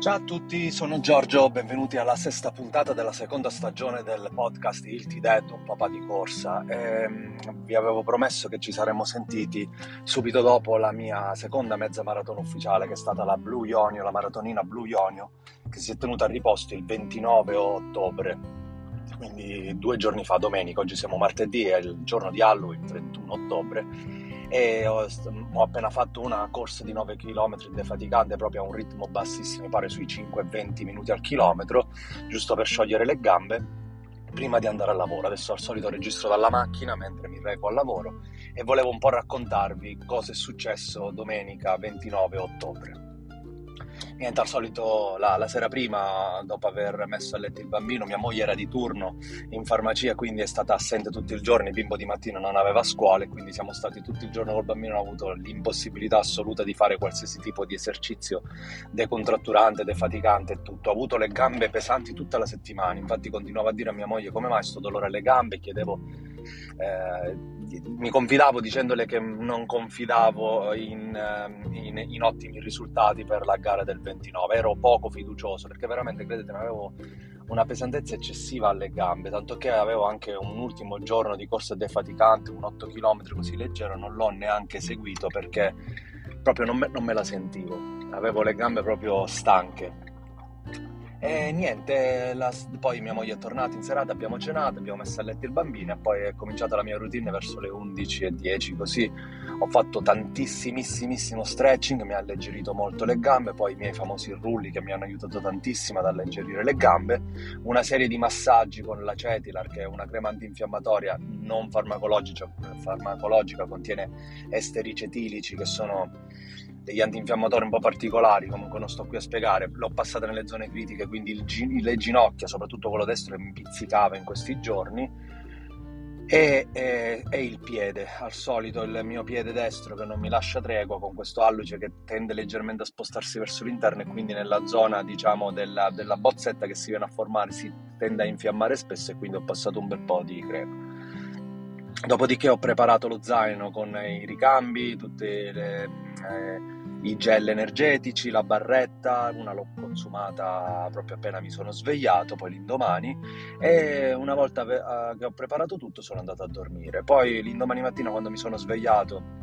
Ciao a tutti, sono Giorgio, benvenuti alla sesta puntata della seconda stagione del podcast Il Dead, un papà di corsa. E, ehm, vi avevo promesso che ci saremmo sentiti subito dopo la mia seconda mezza maratona ufficiale, che è stata la Blue Ionio, la maratonina Blue Ionio, che si è tenuta a riposto il 29 ottobre, quindi due giorni fa, domenica, oggi siamo martedì, è il giorno di Halloween, 31 ottobre e ho, ho, appena fatto una corsa di 9 km defaticante proprio a un ritmo bassissimo, pare sui 5-20 minuti al chilometro, giusto per sciogliere le gambe prima di andare al lavoro. Adesso al solito registro dalla macchina mentre mi reco al lavoro e volevo un po' raccontarvi cosa è successo domenica 29 ottobre. Niente, al solito la, la, sera prima, dopo aver messo a letto il bambino, mia moglie era di turno in farmacia, quindi è stata assente tutto il giorno, il bimbo di mattina non aveva scuola e quindi siamo stati tutto il giorno col bambino, ho avuto l'impossibilità assoluta di fare qualsiasi tipo di esercizio decontratturante, defaticante e tutto. Ho avuto le gambe pesanti tutta la settimana, infatti continuavo a dire a mia moglie come mai sto dolore alle gambe, chiedevo... Eh, mi confidavo dicendole che non confidavo in, ehm, in, in, ottimi risultati per la gara del 29, ero poco fiducioso perché veramente, credetemi, avevo una pesantezza eccessiva alle gambe, tanto che avevo anche un ultimo giorno di corsa defaticante, un 8 km così leggero, non l'ho neanche seguito perché proprio non me, non me la sentivo, avevo le gambe proprio stanche e niente, la, poi mia moglie è tornata in serata, abbiamo cenato, abbiamo messo a letto il bambino e poi è cominciata la mia routine verso le 11.10 così. Ho fatto tantissimissimissimo stretching, mi ha alleggerito molto le gambe, poi i miei famosi rulli che mi hanno aiutato tantissimo ad alleggerire le gambe, una serie di massaggi con la Cetilar che è una crema antinfiammatoria non farmacologica, farmacologica contiene esteri cetilici che sono degli antinfiammatori un po' particolari, comunque non sto qui a spiegare, l'ho passata nelle zone critiche, quindi il, le ginocchia, soprattutto quello destro, mi pizzicava in questi giorni. E, e, e, il piede, al solito il mio piede destro che non mi lascia tregua con questo alluce che tende leggermente a spostarsi verso l'interno e quindi nella zona diciamo della, della bozzetta che si viene a formare si tende a infiammare spesso e quindi ho passato un bel po' di crema. Dopodiché ho preparato lo zaino con i ricambi, tutti eh, i gel energetici, la barretta, una l'ho consumata proprio appena mi sono svegliato, poi l'indomani e una volta eh, che ho preparato tutto sono andato a dormire. Poi l'indomani mattina quando mi sono svegliato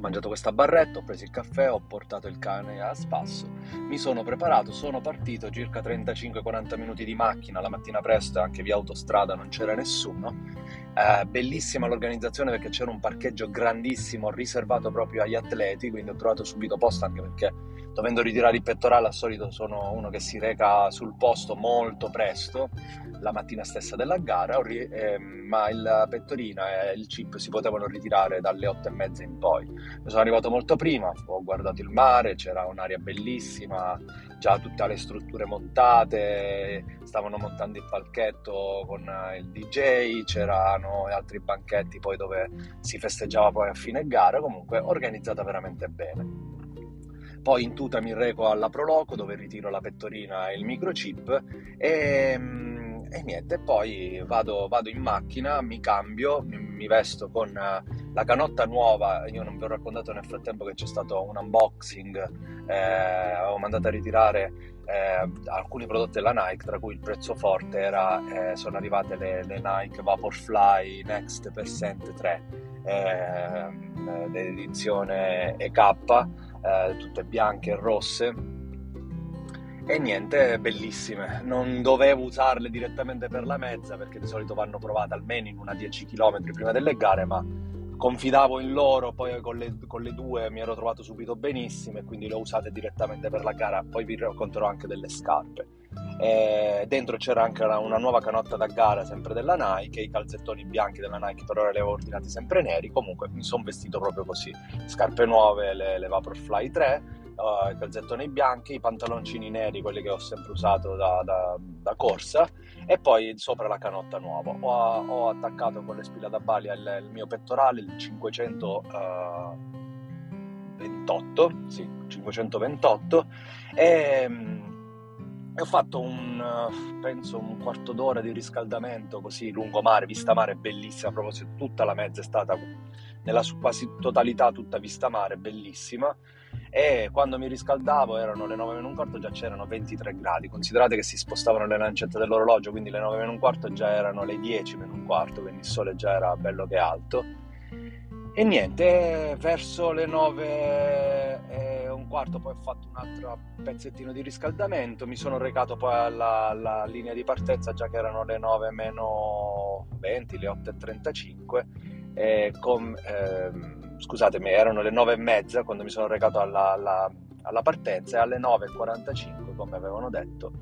ho mangiato questa barretta, ho preso il caffè, ho portato il cane a spasso, mi sono preparato, sono partito circa 35-40 minuti di macchina la mattina presto, anche via autostrada non c'era nessuno eh, bellissima l'organizzazione perché c'era un parcheggio grandissimo riservato proprio agli atleti, quindi ho trovato subito posto anche perché dovendo ritirare il pettorale al solito sono uno che si reca sul posto molto presto, la mattina stessa della gara, eh, ma il pettorino e il chip si potevano ritirare dalle otto e mezza in poi. Sono arrivato molto prima, ho guardato il mare, c'era un'aria bellissima, già tutte le strutture montate, stavano montando il palchetto con il DJ, c'erano altri banchetti poi dove si festeggiava poi a fine gara, comunque organizzata veramente bene. Poi in tuta mi reco alla Proloco dove ritiro la pettorina e il microchip e, mm, e niente, poi vado, vado, in macchina, mi cambio, mi, mi vesto con la canotta nuova, io non vi ho raccontato nel frattempo che c'è stato un unboxing, eh, avevo mandato a ritirare eh, alcuni prodotti della Nike, tra cui il prezzo forte era, eh, sono arrivate le, le, Nike Vaporfly Next Percent 3, ehm, l'edizione EK, eh, tutte bianche e rosse. E niente, bellissime. Non dovevo usarle direttamente per la mezza perché di solito vanno provate almeno in una 10 km prima delle gare, ma confidavo in loro, poi con le, con le, due mi ero trovato subito benissimo e quindi le ho usate direttamente per la gara, poi vi racconterò anche delle scarpe. E dentro c'era anche una, una, nuova canotta da gara sempre della Nike, i calzettoni bianchi della Nike per ora li avevo ordinati sempre neri, comunque mi sono vestito proprio così, scarpe nuove, le, le Vaporfly 3, uh, i calzettoni bianchi, i pantaloncini neri, quelli che ho sempre usato da, da, da corsa, e poi sopra la canotta nuova. Ho, ho attaccato con le spille da balia il, il, mio pettorale, il 528, uh, sì, 528, e, e ho fatto un, penso, un quarto d'ora di riscaldamento così lungomare, vista mare bellissima, a proposito tutta la mezza è stata nella quasi totalità tutta vista mare, bellissima e quando mi riscaldavo erano le 9 meno un quarto, già c'erano 23 gradi. Considerate che si spostavano le lancette dell'orologio, quindi le 9 meno un quarto già erano le 10 meno un quarto, quindi il sole già era bello che alto. E niente, verso le 9 e un quarto poi ho fatto un altro pezzettino di riscaldamento, mi sono recato poi alla, alla linea di partenza già che erano le 9 meno 20, le 8 e 35 e con, ehm, scusatemi, erano le 9 e mezza quando mi sono recato alla, alla, alla partenza e alle 9.45, come avevano detto,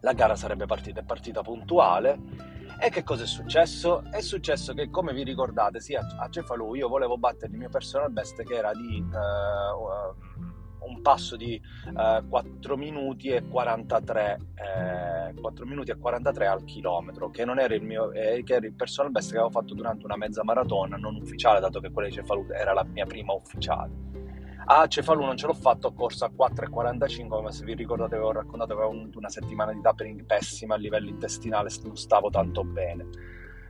la gara sarebbe partita, è partita puntuale. E che cosa è successo? È successo che, come vi ricordate, sì, a Cefalù io volevo battere il mio personal best che era di... Uh, un passo di eh, 4 minuti e 43 eh, 4 minuti e 43 al chilometro che non era il mio eh, che era il personal best che avevo fatto durante una mezza maratona non ufficiale dato che quella di Cefalù era la mia prima ufficiale a Cefalù non ce l'ho fatto, ho corso a 4,45, ma se vi ricordate avevo raccontato avevo avuto una settimana di tapering pessima a livello intestinale, non stavo tanto bene.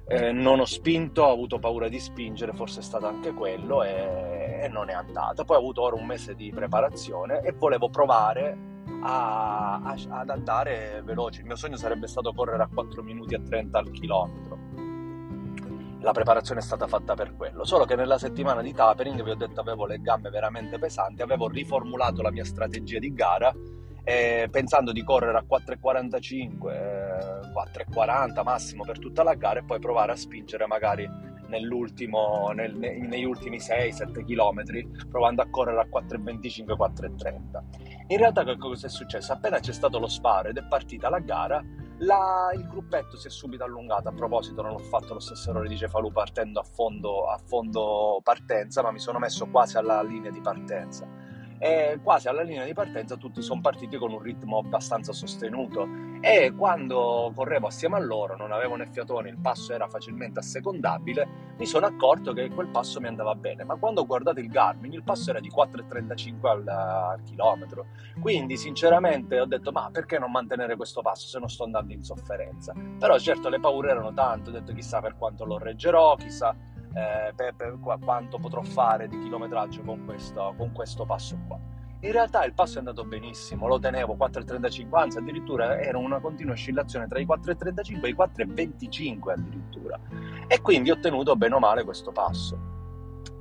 Eh, non ho spinto, ho avuto paura di spingere, forse è stato anche quello e, e, non è andata. Poi ho avuto ora un mese di preparazione e volevo provare a, a, ad andare veloce. Il mio sogno sarebbe stato correre a 4 minuti e 30 al chilometro. La preparazione è stata fatta per quello, solo che nella settimana di tapering vi ho detto avevo le gambe veramente pesanti, avevo riformulato la mia strategia di gara eh, pensando di correre a 4,45, eh, 4,40 massimo per tutta la gara e poi provare a spingere magari nel, negli ultimi 6-7 km, provando a correre a 4,25, 4,30. In realtà che cosa è successo? Appena c'è stato lo sparo ed è partita la gara, la, il gruppetto si è subito allungato. A proposito, non ho fatto lo stesso errore di Cefalù partendo a fondo, a fondo partenza, ma mi sono messo quasi alla linea di partenza e quasi alla linea di partenza tutti sono partiti con un ritmo abbastanza sostenuto. E quando correvo assieme a loro, non avevo né fiatone, il passo era facilmente assecondabile, mi sono accorto che quel passo mi andava bene, ma quando ho guardato il Garmin il passo era di 4,35 al, al chilometro, quindi sinceramente ho detto ma perché non mantenere questo passo? Se non sto andando in sofferenza? Però certo le paure erano tante, ho detto chissà per quanto lo reggerò, chissà eh, per, per quanto potrò fare di chilometraggio con questo, con questo passo qua. In realtà il passo è andato benissimo, lo tenevo 4,35, anzi addirittura era una continua oscillazione tra i 4,35 e i 4,25 addirittura. E quindi ho tenuto bene o male questo passo.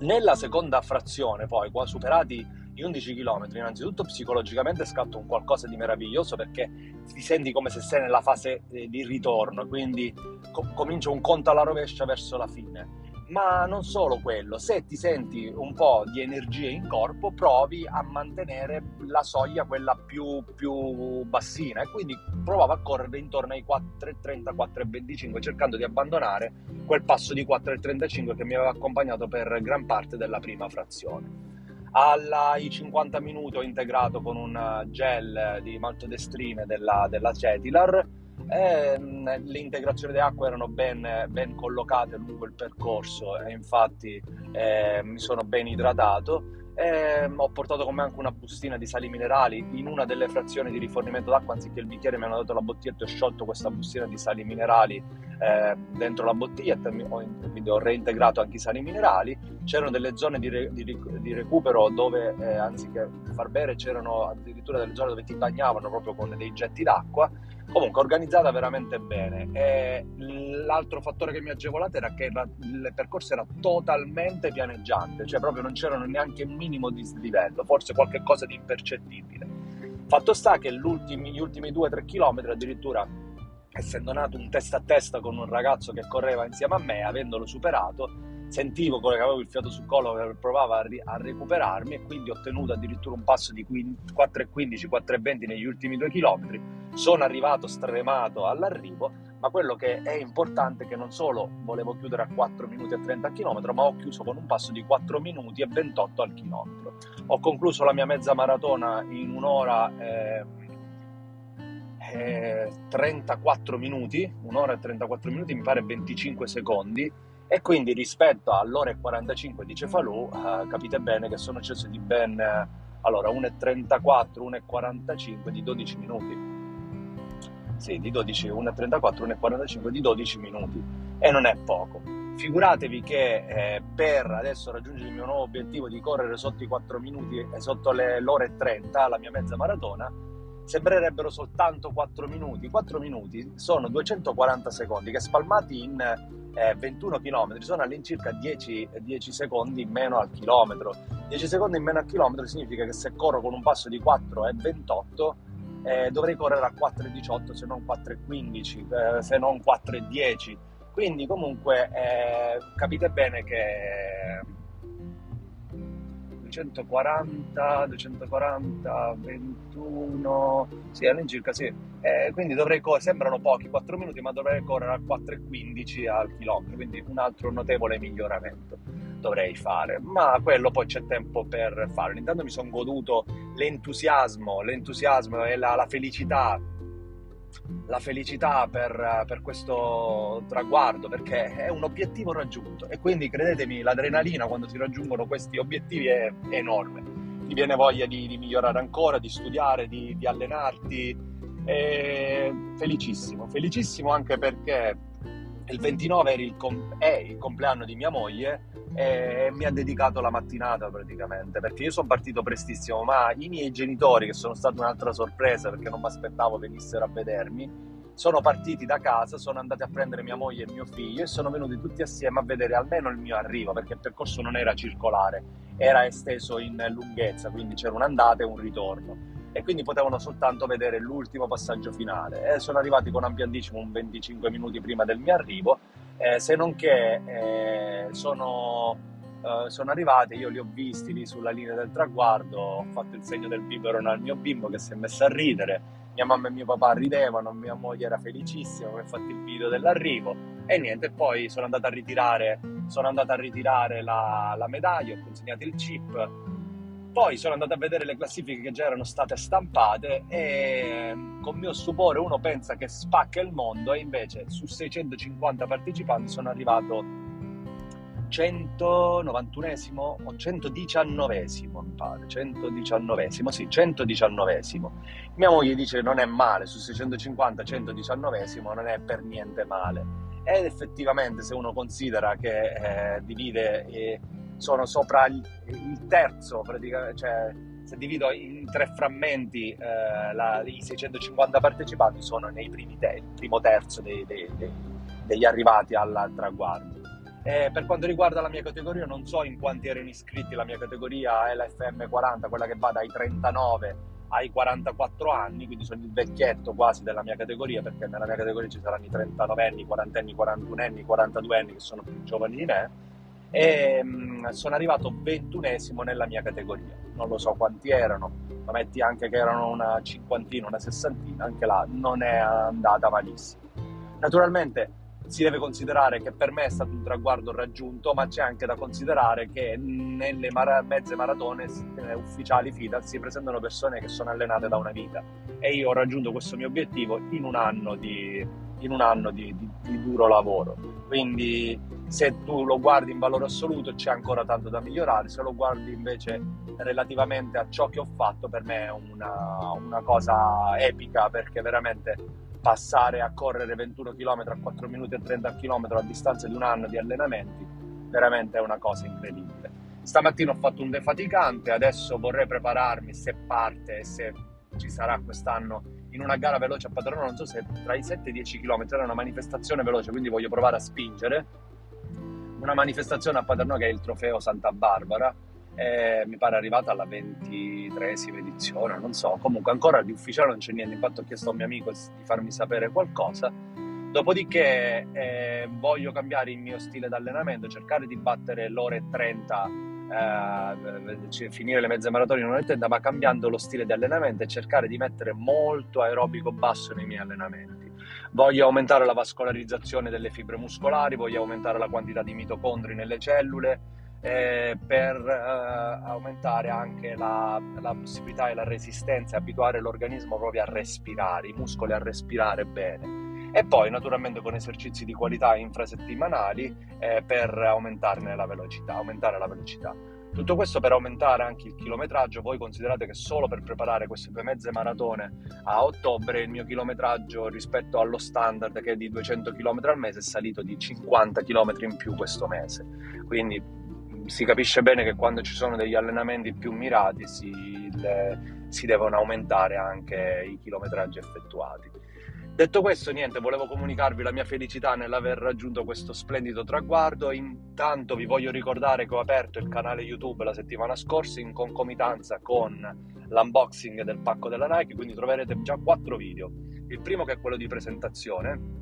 Nella seconda frazione, poi, qua superati gli 11 km, innanzitutto psicologicamente scatto un qualcosa di meraviglioso perché ti senti come se sei nella fase eh, di ritorno, quindi co- comincia un conto alla rovescia verso la fine ma non solo quello, se ti senti un po' di energie in corpo, provi a mantenere la soglia quella più, più bassina e quindi provavo a correre intorno ai 4,30, 4,25 cercando di abbandonare quel passo di 4,35 che mi aveva accompagnato per gran parte della prima frazione. Ai 50 minuti ho integrato con un gel di maltodestrine della, della Cetilar ehm, le integrazioni di acqua erano ben, ben, collocate lungo il percorso e infatti eh, mi sono ben idratato. E ho portato con me anche una bustina di sali minerali in una delle frazioni di rifornimento d'acqua anziché il bicchiere mi hanno dato la bottiglietta e ho sciolto questa bustina di sali minerali eh, dentro la bottiglietta ho, quindi ho reintegrato anche i sali minerali. C'erano delle zone di, re, di, di recupero dove eh, anziché far bere c'erano addirittura delle zone dove ti bagnavano proprio con dei getti d'acqua Comunque, organizzata veramente bene. E l'altro fattore che mi ha agevolato era che la, il percorso era totalmente pianeggiante, cioè proprio non c'erano neanche un minimo di slivello, forse qualche cosa di impercettibile. Fatto sta che gli ultimi 2-3 km addirittura essendo nato un testa a testa con un ragazzo che correva insieme a me, avendolo superato, sentivo che avevo il fiato sul collo che provava a, ri- a recuperarmi e quindi ho ottenuto addirittura un passo di 4,15, 4,20 negli ultimi due chilometri. Sono arrivato stremato all'arrivo, ma quello che è importante è che non solo volevo chiudere a 4 minuti e 30 km, ma ho chiuso con un passo di 4 minuti e 28 al chilometro. Ho concluso la mia mezza maratona in un'ora... Eh, 34 minuti, un'ora e 34 minuti, mi pare 25 secondi, e quindi rispetto all'ora e 45 di Cefalù eh, capite bene che sono sceso di ben eh, allora 1,34, 1,45 di 12 minuti. Sì, di 12, 1,34, 1,45 di 12 minuti e non è poco. Figuratevi che eh, per adesso raggiungere il mio nuovo obiettivo di correre sotto i 4 minuti e sotto le, l'ora e 30, la mia mezza maratona, sembrerebbero soltanto 4 minuti. 4 minuti sono 240 secondi che spalmati in eh, 21 km sono all'incirca 10, 10, secondi in meno al chilometro. 10 secondi in meno al chilometro significa che se corro con un passo di 4,28 eh, dovrei correre a 4,18 se non 4,15, eh, se non 4,10 quindi comunque eh, capite bene che 240, 240, 21, sì all'incirca sì, eh, quindi dovrei correre, sembrano pochi 4 minuti ma dovrei correre a 4,15 al chilometro, quindi un altro notevole miglioramento dovrei fare, ma quello poi c'è tempo per farlo. Intanto mi sono goduto l'entusiasmo, l'entusiasmo e la, la felicità la felicità per, per, questo traguardo perché è un obiettivo raggiunto. E quindi credetemi l'adrenalina quando si raggiungono questi obiettivi è, è enorme. Ti viene voglia di, di, migliorare ancora di studiare di, di allenarti. E felicissimo. Felicissimo anche perché il 29 il com- è il compleanno di mia moglie e mi ha dedicato la mattinata praticamente perché io sono partito prestissimo ma i miei genitori che sono stata un'altra sorpresa perché non mi aspettavo venissero a vedermi sono partiti da casa, sono andati a prendere mia moglie e mio figlio e sono venuti tutti assieme a vedere almeno il mio arrivo perché il percorso non era circolare, era esteso in lunghezza, quindi c'era un'andata e un ritorno e quindi potevano soltanto vedere l'ultimo passaggio finale. E sono arrivati con ampio un 25 minuti prima del mio arrivo. Eh, se non che eh, sono, eh, sono arrivati, io li ho visti lì sulla linea del traguardo, ho fatto il segno del biberon al mio bimbo che si è messo a ridere, mia mamma e mio papà ridevano, mia moglie era felicissima, mi ha fatto il video dell'arrivo. E niente, poi sono andato a ritirare, sono andato a ritirare la, la medaglia, ho consegnato il chip poi sono andato a vedere le classifiche che già erano state stampate e con mio stupore uno pensa che spacca il mondo e invece su 650 partecipanti sono arrivato 191esimo o 119esimo mi pare. 119esimo sì 119esimo mia moglie dice non è male su 650 119esimo non è per niente male. Ed effettivamente se uno considera che eh, divide eh, sono sopra il, il terzo, praticamente, cioè se divido in tre frammenti eh, la, i 650 partecipanti sono nei primi te, primo terzo dei, dei, dei, degli arrivati al traguardo. E per quanto riguarda la mia categoria, non so in quanti erano iscritti, la mia categoria è la FM40, quella che va dai 39 ai 44 anni, quindi sono il vecchietto quasi della mia categoria, perché nella mia categoria ci saranno i 39 anni, 40 anni, 41 anni, 42 anni che sono più giovani di me e mh, mm, sono arrivato ventunesimo nella mia categoria. Non lo so quanti erano, ma metti anche che erano una cinquantina, una sessantina, anche là non è andata malissimo. Naturalmente si deve considerare che per me è stato un traguardo raggiunto, ma c'è anche da considerare che nelle mara- mezze maratone eh, ufficiali FIDA si presentano persone che sono allenate da una vita e io ho raggiunto questo mio obiettivo in un anno di, un anno di, di, di duro lavoro. Quindi se tu lo guardi in valore assoluto c'è ancora tanto da migliorare, se lo guardi invece relativamente a ciò che ho fatto per me è una, una cosa epica perché veramente passare a correre 21 km a 4 minuti e 30 km a distanza di un anno di allenamenti veramente è una cosa incredibile. Stamattina ho fatto un defaticante, adesso vorrei prepararmi se parte e se ci sarà quest'anno in una gara veloce a Padrona, non so se tra i 7 e i 10 km era una manifestazione veloce, quindi voglio provare a spingere una manifestazione a Paternò che è il trofeo Santa Barbara, eh, mi pare arrivata alla ventitresima edizione, non so, comunque ancora di ufficiale non c'è niente, infatti ho chiesto a un mio amico di farmi sapere qualcosa. Dopodiché eh, voglio cambiare il mio stile d'allenamento, cercare di battere l'ora e 30, eh, finire le mezze maratone in un'ora e 30, ma cambiando lo stile di allenamento e cercare di mettere molto aerobico basso nei miei allenamenti voglio aumentare la vascolarizzazione delle fibre muscolari, voglio aumentare la quantità di mitocondri nelle cellule, eh, per eh, aumentare anche la, la, possibilità e la resistenza abituare l'organismo proprio a respirare, i muscoli a respirare bene. E poi naturalmente con esercizi di qualità infrasettimanali eh, per aumentarne la velocità, aumentare la velocità. Tutto questo per aumentare anche il chilometraggio, voi considerate che solo per preparare queste due mezze maratone a ottobre il mio chilometraggio rispetto allo standard che è di 200 km al mese è salito di 50 km in più questo mese. Quindi si capisce bene che quando ci sono degli allenamenti più mirati si, le, si devono aumentare anche i chilometraggi effettuati. Detto questo, niente, volevo comunicarvi la mia felicità nell'aver raggiunto questo splendido traguardo. Intanto vi voglio ricordare che ho aperto il canale YouTube la settimana scorsa in concomitanza con l'unboxing del pacco della Nike, quindi troverete già quattro video. Il primo che è quello di presentazione,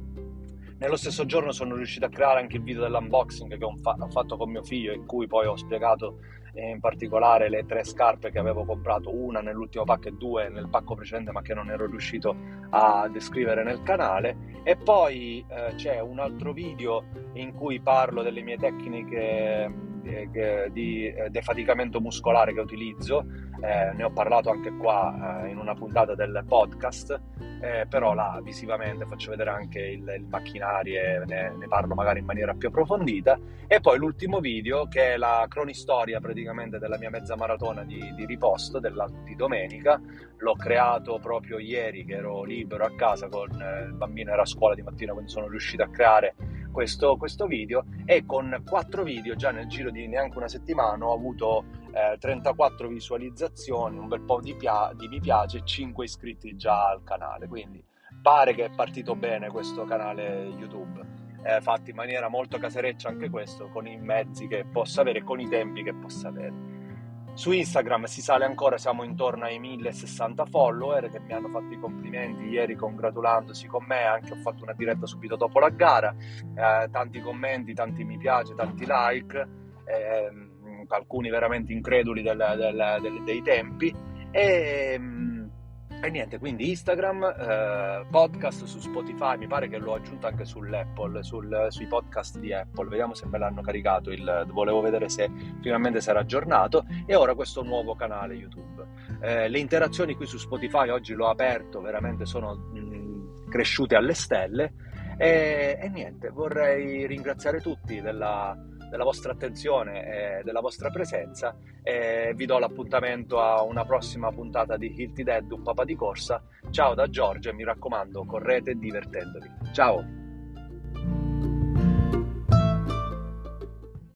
nello stesso giorno sono riuscito a creare anche il video dell'unboxing che ho, fa- ho fatto con mio figlio, in cui poi ho spiegato eh, in particolare le tre scarpe che avevo comprato, una nell'ultimo pacco e due nel pacco precedente, ma che non ero riuscito a descrivere nel canale. E poi eh, c'è un altro video in cui parlo delle mie tecniche eh, di eh, defaticamento muscolare che utilizzo, eh, ne ho parlato anche qua eh, in una puntata del podcast, eh, però là visivamente faccio vedere anche il, il macchinario e ne, ne, parlo magari in maniera più approfondita. E poi l'ultimo video che è la cronistoria praticamente della mia mezza maratona di, di riposto della, di domenica, l'ho creato proprio ieri che ero libero a casa con il bambino era a scuola di mattina, quindi sono riuscito a creare questo, questo video e con quattro video già nel giro di neanche una settimana ho avuto eh, 34 visualizzazioni, un bel po' di, pia- di mi piace e 5 iscritti già al canale, quindi pare che è partito bene questo canale YouTube. Eh, fatto in maniera molto casereccia anche questo, con i mezzi che possa avere, con i tempi che possa avere. Su Instagram si sale ancora, siamo intorno ai 1060 follower che mi hanno fatto i complimenti ieri congratulandosi con me, anche ho fatto una diretta subito dopo la gara, eh, tanti commenti, tanti mi piace, tanti like, eh, alcuni veramente increduli del, del, del, dei tempi e e niente, quindi Instagram, eh, podcast su Spotify, mi pare che l'ho aggiunto anche sull'Apple, sul, sui podcast di Apple, vediamo se me l'hanno caricato, il, volevo vedere se finalmente sarà aggiornato, e ora questo nuovo canale YouTube. Eh, le interazioni qui su Spotify oggi l'ho aperto, veramente sono mh, cresciute alle stelle, e, e niente, vorrei ringraziare tutti della della vostra attenzione e della vostra presenza e vi do l'appuntamento a una prossima puntata di Hilti Dead, un papà di corsa. Ciao da Giorgio e mi raccomando, correte divertendovi. Ciao!